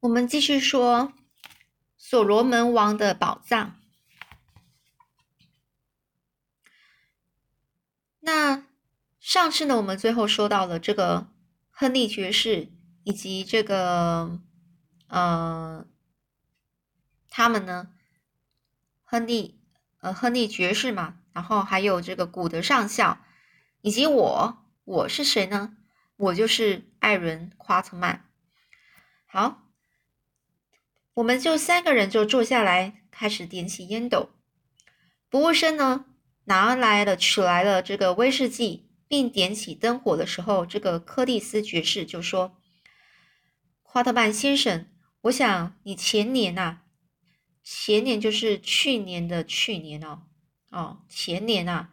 我们继续说所罗门王的宝藏。那上次呢，我们最后说到了这个亨利爵士以及这个呃，他们呢，亨利呃亨利爵士嘛，然后还有这个古德上校，以及我，我是谁呢？我就是艾伦夸特曼。好。我们就三个人就坐下来，开始点起烟斗。服务生呢拿来了取来了这个威士忌，并点起灯火的时候，这个柯蒂斯爵士就说：“夸特曼先生，我想你前年呐，前年就是去年的去年哦，哦，前年呐，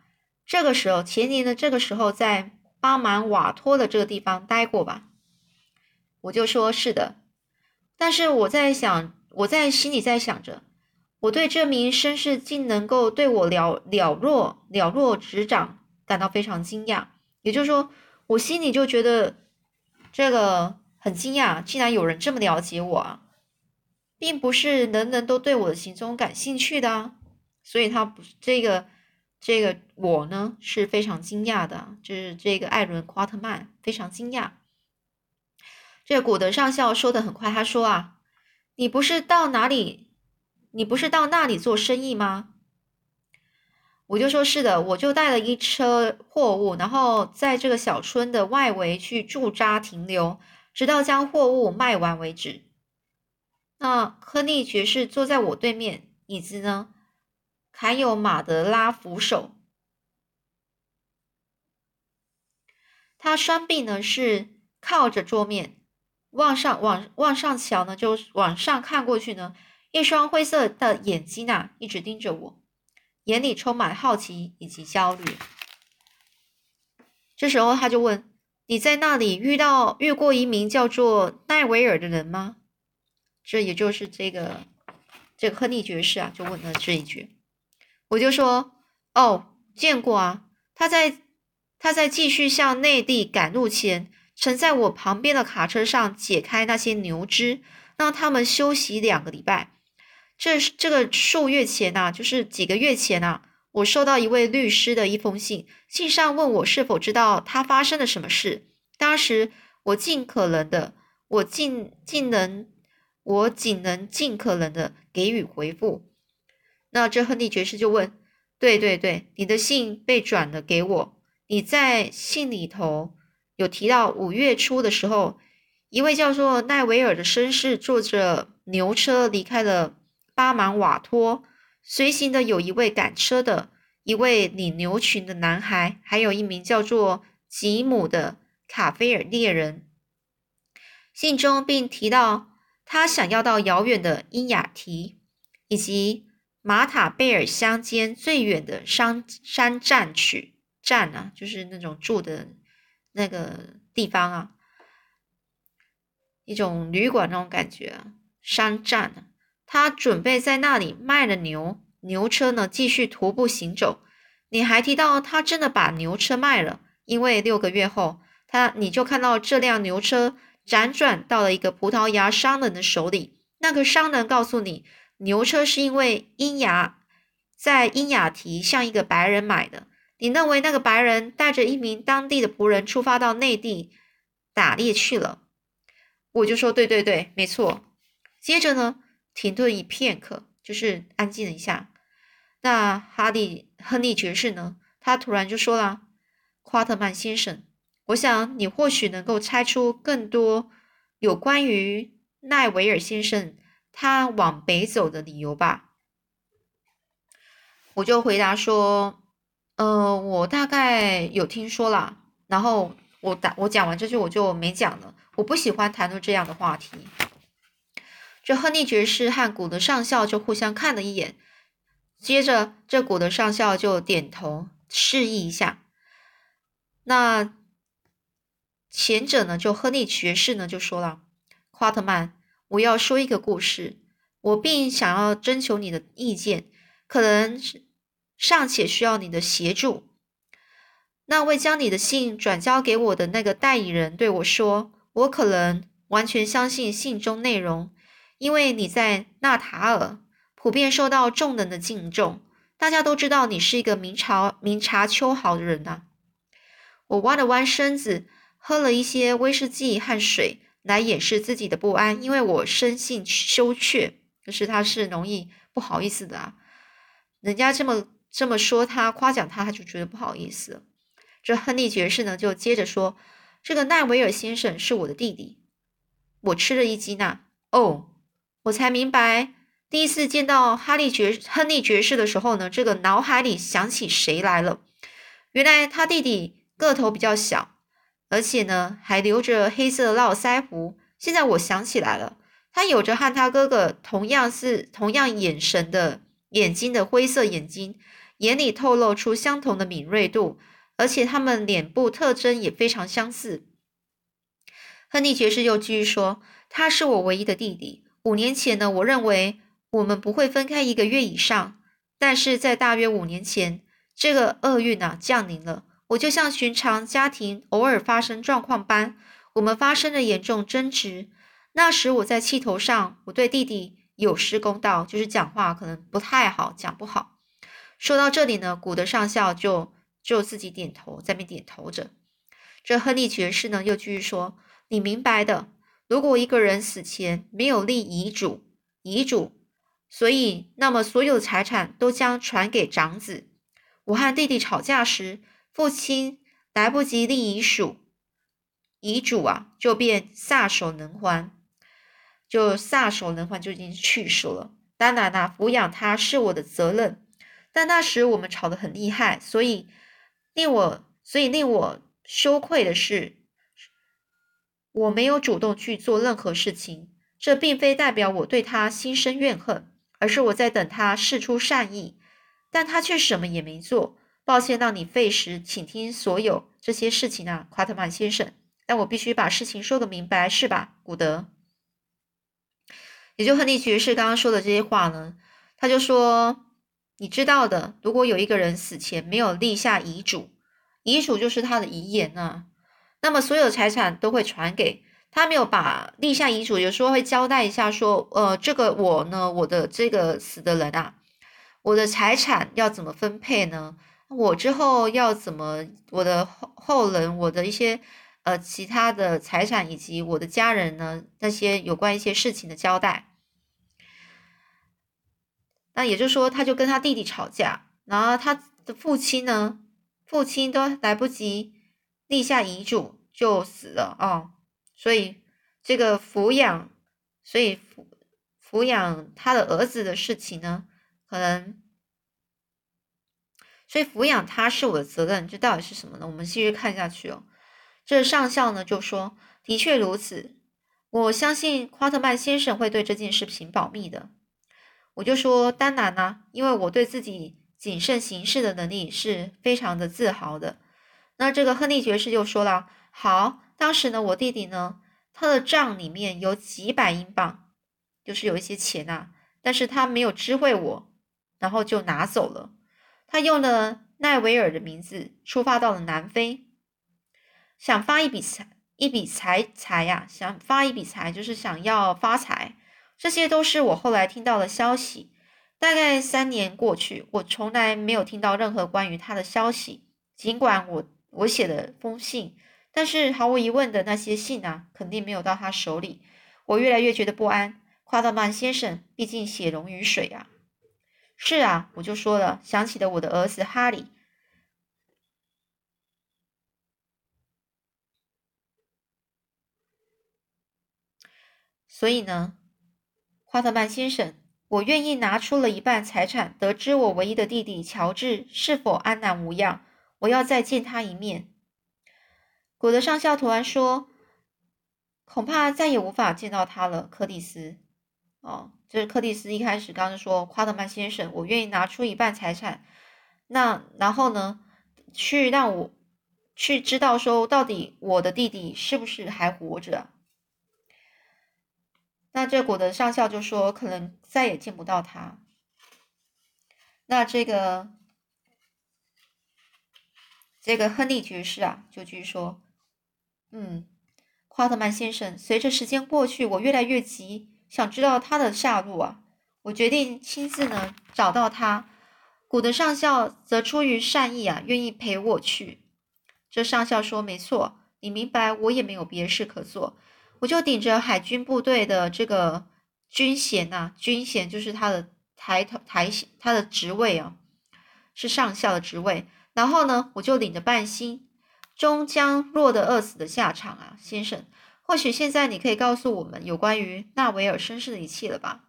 这个时候，前年的这个时候，在巴满瓦托的这个地方待过吧？”我就说是的。但是我在想，我在心里在想着，我对这名绅士竟能够对我了了若了若指掌，感到非常惊讶。也就是说，我心里就觉得这个很惊讶，竟然有人这么了解我啊，并不是人人都对我的行踪感兴趣的啊。所以他不这个这个我呢是非常惊讶的，就是这个艾伦·夸特曼非常惊讶。这古德上校说的很快，他说啊，你不是到哪里，你不是到那里做生意吗？我就说是的，我就带了一车货物，然后在这个小村的外围去驻扎停留，直到将货物卖完为止。那科利爵士坐在我对面，椅子呢，还有马德拉扶手，他双臂呢是靠着桌面。往上往往上瞧呢，就往上看过去呢，一双灰色的眼睛呐，一直盯着我，眼里充满好奇以及焦虑。这时候他就问：“你在那里遇到遇过一名叫做奈维尔的人吗？”这也就是这个这个亨利爵士啊，就问了这一句。我就说：“哦，见过啊，他在他在继续向内地赶路前。”乘在我旁边的卡车上解开那些牛只，让他们休息两个礼拜。这这个数月前呐，就是几个月前呐，我收到一位律师的一封信，信上问我是否知道他发生了什么事。当时我尽可能的，我尽尽能，我仅能尽可能的给予回复。那这亨利爵士就问：“对对对，你的信被转了给我，你在信里头。”有提到五月初的时候，一位叫做奈维尔的绅士坐着牛车离开了巴芒瓦托，随行的有一位赶车的，一位领牛群的男孩，还有一名叫做吉姆的卡菲尔猎人。信中并提到他想要到遥远的因雅提以及马塔贝尔乡间最远的山山站去站啊，就是那种住的。那个地方啊，一种旅馆那种感觉啊，山站他准备在那里卖了牛，牛车呢继续徒步行走。你还提到他真的把牛车卖了，因为六个月后，他你就看到这辆牛车辗转到了一个葡萄牙商人的手里。那个商人告诉你，牛车是因为英雅在英雅提向一个白人买的。你认为那个白人带着一名当地的仆人出发到内地打猎去了？我就说对对对，没错。接着呢，停顿一片刻，就是安静了一下。那哈利亨利爵士呢？他突然就说了：“夸特曼先生，我想你或许能够猜出更多有关于奈维尔先生他往北走的理由吧？”我就回答说。呃，我大概有听说啦，然后我打我讲完这句我就没讲了。我不喜欢谈论这样的话题。这亨利爵士和古德上校就互相看了一眼，接着这古德上校就点头示意一下。那前者呢，就亨利爵士呢就说了：“夸特曼，我要说一个故事，我并想要征求你的意见，可能是。”尚且需要你的协助。那位将你的信转交给我的那个代理人对我说：“我可能完全相信信中内容，因为你在纳塔尔普遍受到众人的敬重，大家都知道你是一个明察明察秋毫的人呐。我弯了弯身子，喝了一些威士忌和水来掩饰自己的不安，因为我生性羞怯，就是他是容易不好意思的啊。人家这么这么说他，夸奖他，他就觉得不好意思。这亨利爵士呢，就接着说：“这个奈维尔先生是我的弟弟。”我吃了一惊呐，哦，我才明白，第一次见到哈利爵亨利爵士的时候呢，这个脑海里想起谁来了？原来他弟弟个头比较小，而且呢还留着黑色的络腮胡。现在我想起来了，他有着和他哥哥同样是同样眼神的眼睛的灰色眼睛，眼里透露出相同的敏锐度。而且他们脸部特征也非常相似。亨利爵士又继续说：“他是我唯一的弟弟。五年前呢，我认为我们不会分开一个月以上。但是在大约五年前，这个厄运啊降临了。我就像寻常家庭偶尔发生状况般，我们发生了严重争执。那时我在气头上，我对弟弟有失公道，就是讲话可能不太好，讲不好。说到这里呢，古德上校就。”就自己点头，在那点头着。这亨利爵士呢，又继续说：“你明白的，如果一个人死前没有立遗嘱，遗嘱，所以那么所有财产都将传给长子。我和弟弟吵架时，父亲来不及立遗嘱，遗嘱啊，就便撒手能还，就撒手能还就已经去世了。当然啦，抚养他是我的责任，但那时我们吵得很厉害，所以。”令我所以令我羞愧的是，我没有主动去做任何事情。这并非代表我对他心生怨恨，而是我在等他示出善意，但他却什么也没做。抱歉让你费时，请听所有这些事情啊，夸特曼先生。但我必须把事情说个明白，是吧，古德？也就亨利爵士刚刚说的这些话呢，他就说。你知道的，如果有一个人死前没有立下遗嘱，遗嘱就是他的遗言啊，那么所有财产都会传给他。没有把立下遗嘱，有时候会交代一下说，呃，这个我呢，我的这个死的人啊，我的财产要怎么分配呢？我之后要怎么，我的后后人，我的一些呃其他的财产以及我的家人呢，那些有关一些事情的交代。那也就是说，他就跟他弟弟吵架，然后他的父亲呢，父亲都来不及立下遗嘱就死了哦，所以这个抚养，所以抚抚养他的儿子的事情呢，可能，所以抚养他是我的责任，这到底是什么呢？我们继续看下去哦。这上校呢就说，的确如此，我相信夸特曼先生会对这件事情保密的。我就说当然啦，因为我对自己谨慎行事的能力是非常的自豪的。那这个亨利爵士就说了：“好，当时呢，我弟弟呢，他的账里面有几百英镑，就是有一些钱呐，但是他没有知会我，然后就拿走了。他用了奈维尔的名字出发到了南非，想发一笔财一笔财财呀，想发一笔财，就是想要发财。”这些都是我后来听到的消息。大概三年过去，我从来没有听到任何关于他的消息。尽管我我写了封信，但是毫无疑问的那些信啊，肯定没有到他手里。我越来越觉得不安。夸特曼先生，毕竟血溶于水啊。是啊，我就说了，想起了我的儿子哈利。所以呢？夸特曼先生，我愿意拿出了一半财产，得知我唯一的弟弟乔治是否安然无恙。我要再见他一面。古德上校突然说：“恐怕再也无法见到他了。”柯蒂斯，哦，就是柯蒂斯一开始刚刚说夸特曼先生，我愿意拿出一半财产，那然后呢，去让我去知道说到底我的弟弟是不是还活着。那这古德上校就说，可能再也见不到他。那这个这个亨利爵士啊，就继续说，嗯，夸特曼先生，随着时间过去，我越来越急，想知道他的下落啊。我决定亲自呢找到他。古德上校则出于善意啊，愿意陪我去。这上校说：“没错，你明白，我也没有别事可做，我就顶着海军部队的这个军衔呐，军衔就是他的抬头抬他的职位啊，是上校的职位。然后呢，我就领着半薪，终将落得饿死的下场啊，先生。或许现在你可以告诉我们有关于纳维尔绅士的一切了吧？”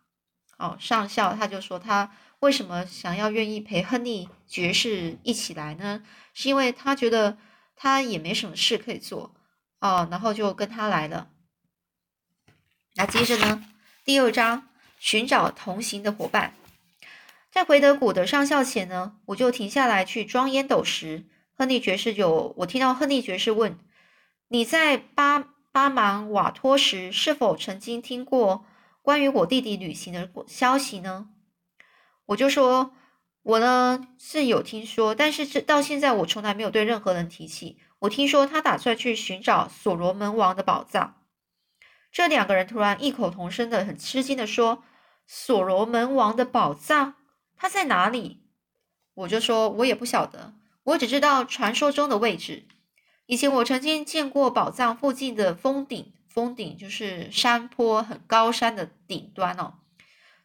哦，上校他就说他为什么想要愿意陪亨利爵士一起来呢？是因为他觉得他也没什么事可以做哦，然后就跟他来了。那接着呢，第二章寻找同行的伙伴。在回德古德上校前呢，我就停下来去装烟斗时，亨利爵士有我听到亨利爵士问：“你在巴巴芒瓦托时是否曾经听过？”关于我弟弟旅行的消息呢，我就说，我呢是有听说，但是这到现在我从来没有对任何人提起。我听说他打算去寻找所罗门王的宝藏。这两个人突然异口同声的很吃惊的说：“所罗门王的宝藏，他在哪里？”我就说，我也不晓得，我只知道传说中的位置。以前我曾经见过宝藏附近的峰顶。峰顶就是山坡很高山的顶端哦，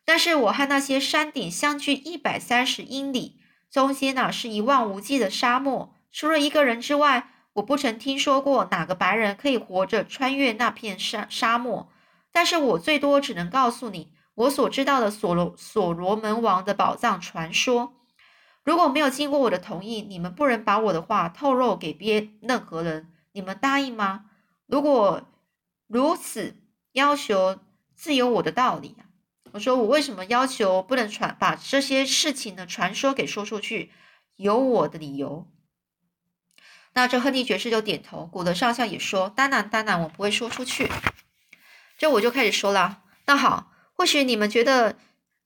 但是我和那些山顶相距一百三十英里，中间呢是一望无际的沙漠。除了一个人之外，我不曾听说过哪个白人可以活着穿越那片沙沙漠。但是我最多只能告诉你我所知道的所罗所罗门王的宝藏传说。如果没有经过我的同意，你们不能把我的话透露给别任何人。你们答应吗？如果。如此要求自有我的道理啊！我说我为什么要求不能传把这些事情的传说给说出去？有我的理由。那这亨利爵士就点头，古德上校也说：“当然，当然，我不会说出去。”这我就开始说了。那好，或许你们觉得，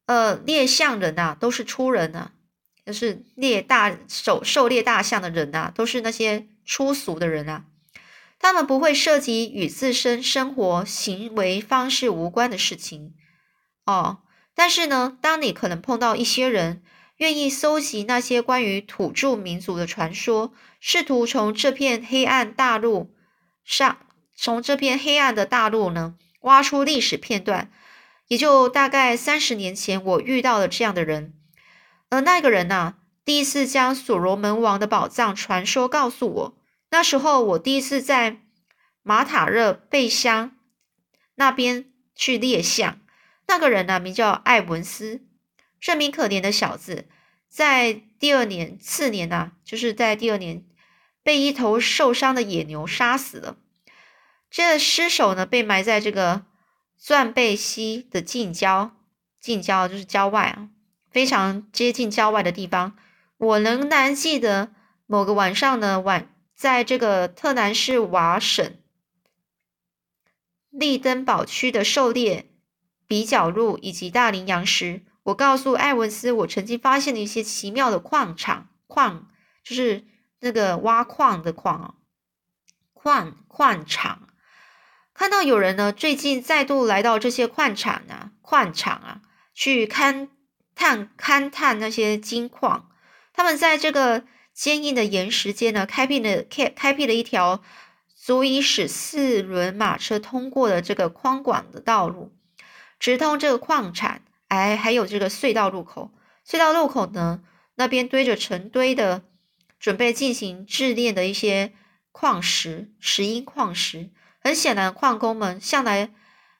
呃，猎象人呐，都是粗人呐，就是猎大狩狩猎大象的人呐，都是那些粗俗的人啊。他们不会涉及与自身生活行为方式无关的事情哦。但是呢，当你可能碰到一些人愿意搜集那些关于土著民族的传说，试图从这片黑暗大陆上，从这片黑暗的大陆呢挖出历史片段，也就大概三十年前，我遇到了这样的人。而那个人呢，第一次将所罗门王的宝藏传说告诉我。那时候我第一次在马塔热贝乡那边去猎象，那个人呢名叫艾文斯，这名可怜的小子，在第二年次年呢，就是在第二年被一头受伤的野牛杀死了。这尸首呢被埋在这个钻贝溪的近郊，近郊就是郊外啊，非常接近郊外的地方。我仍然记得某个晚上呢晚。在这个特南市瓦省利登堡区的狩猎比角路以及大羚羊时，我告诉艾文斯，我曾经发现了一些奇妙的矿场，矿就是那个挖矿的矿啊，矿矿场。看到有人呢，最近再度来到这些矿场啊，矿场啊，去勘探勘探那些金矿，他们在这个。坚硬的岩石间呢，开辟了开开辟了一条足以使四轮马车通过的这个宽广的道路，直通这个矿产。哎，还有这个隧道入口。隧道入口呢，那边堆着成堆的准备进行冶炼的一些矿石，石英矿石。很显然，矿工们向来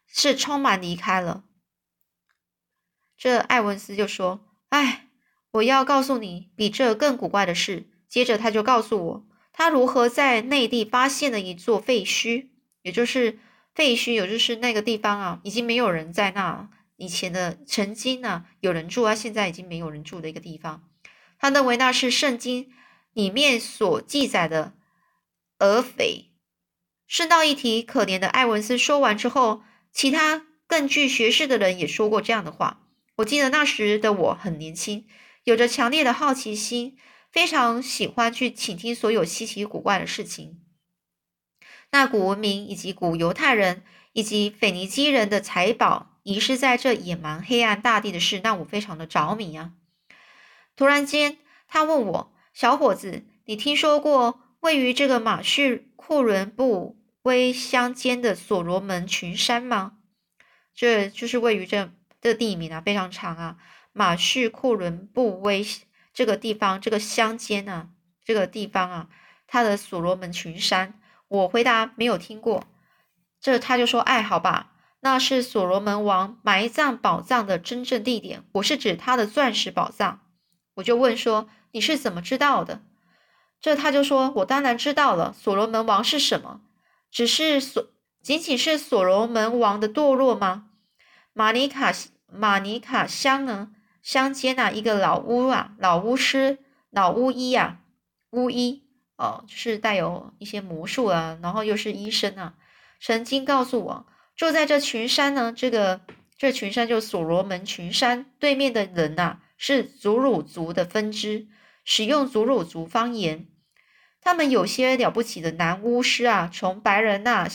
是匆忙离开了。这艾文斯就说：“哎。”我要告诉你比这更古怪的事。接着他就告诉我，他如何在内地发现了一座废墟，也就是废墟，也就是那个地方啊，已经没有人在那。以前的曾经呢，有人住啊，现在已经没有人住的一个地方。他认为那是圣经里面所记载的俄斐。顺道一提，可怜的艾文斯说完之后，其他更具学识的人也说过这样的话。我记得那时的我很年轻。有着强烈的好奇心，非常喜欢去倾听所有稀奇古怪的事情。那古文明以及古犹太人以及腓尼基人的财宝遗失在这野蛮黑暗大地的事，让我非常的着迷啊！突然间，他问我：“小伙子，你听说过位于这个马叙库伦布威乡间的所罗门群山吗？”这就是位于这这地名啊，非常长啊。马叙库伦布威这个地方，这个乡间啊，这个地方啊，它的所罗门群山，我回答没有听过。这他就说：“哎，好吧，那是所罗门王埋葬宝藏的真正地点。我是指他的钻石宝藏。”我就问说：“你是怎么知道的？”这他就说：“我当然知道了。所罗门王是什么？只是所仅仅是所罗门王的堕落吗？马尼卡马尼卡乡呢？”乡间呐，一个老巫啊，老巫师、老巫医啊，巫医哦，就是带有一些魔术啊，然后又是医生啊，曾经告诉我，住在这群山呢，这个这群山就所罗门群山对面的人呐，是祖鲁族的分支，使用祖鲁族方言。他们有些了不起的男巫师啊，从白人那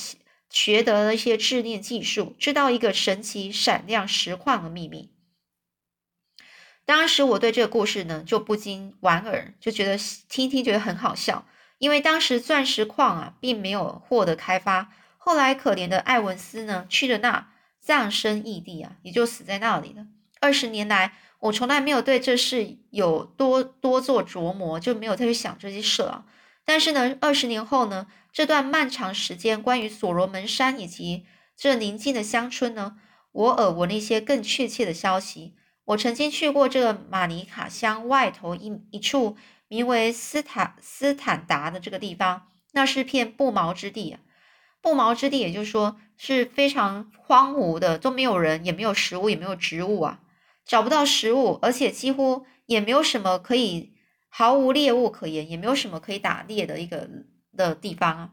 学得了一些制炼技术，知道一个神奇闪亮石矿的秘密。当时我对这个故事呢就不禁莞尔，就觉得听听觉得很好笑，因为当时钻石矿啊并没有获得开发。后来可怜的艾文斯呢去了那，葬身异地啊，也就死在那里了。二十年来，我从来没有对这事有多多做琢磨，就没有再去想这些事了。但是呢，二十年后呢，这段漫长时间关于所罗门山以及这宁静的乡村呢，我耳闻了一些更确切的消息。我曾经去过这个马尼卡乡外头一一处名为斯坦斯坦达的这个地方，那是片不毛之地。不毛之地，也就是说是非常荒芜的，都没有人，也没有食物，也没有植物啊，找不到食物，而且几乎也没有什么可以，毫无猎物可言，也没有什么可以打猎的一个的地方啊。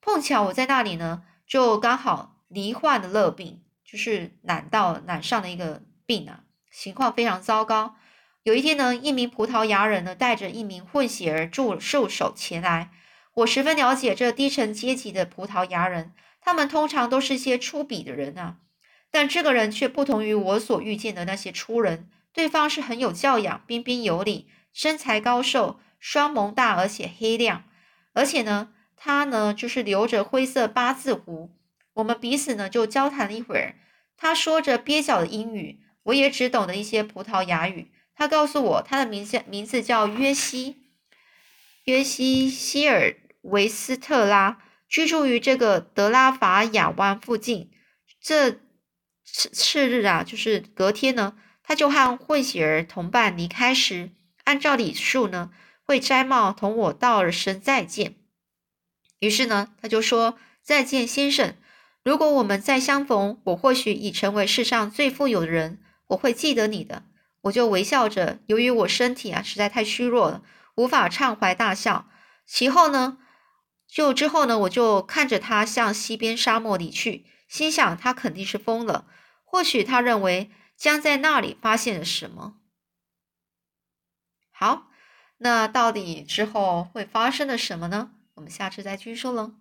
碰巧我在那里呢，就刚好罹患了热病，就是懒到懒上的一个。病啊，情况非常糟糕。有一天呢，一名葡萄牙人呢带着一名混血儿助助手前来。我十分了解这低层阶级的葡萄牙人，他们通常都是些粗鄙的人啊。但这个人却不同于我所遇见的那些粗人。对方是很有教养、彬彬有礼、身材高瘦、双眸大而且黑亮。而且呢，他呢就是留着灰色八字胡。我们彼此呢就交谈了一会儿。他说着蹩脚的英语。我也只懂得一些葡萄牙语。他告诉我，他的名字名字叫约西，约西希尔维斯特拉，居住于这个德拉法亚湾附近。这次次日啊，就是隔天呢，他就和混血儿同伴离开时，按照礼数呢，会摘帽同我道了声再见。于是呢，他就说：“再见，先生。如果我们再相逢，我或许已成为世上最富有的人。”我会记得你的，我就微笑着。由于我身体啊实在太虚弱了，无法畅怀大笑。其后呢，就之后呢，我就看着他向西边沙漠里去，心想他肯定是疯了。或许他认为将在那里发现了什么。好，那到底之后会发生了什么呢？我们下次再继续说喽。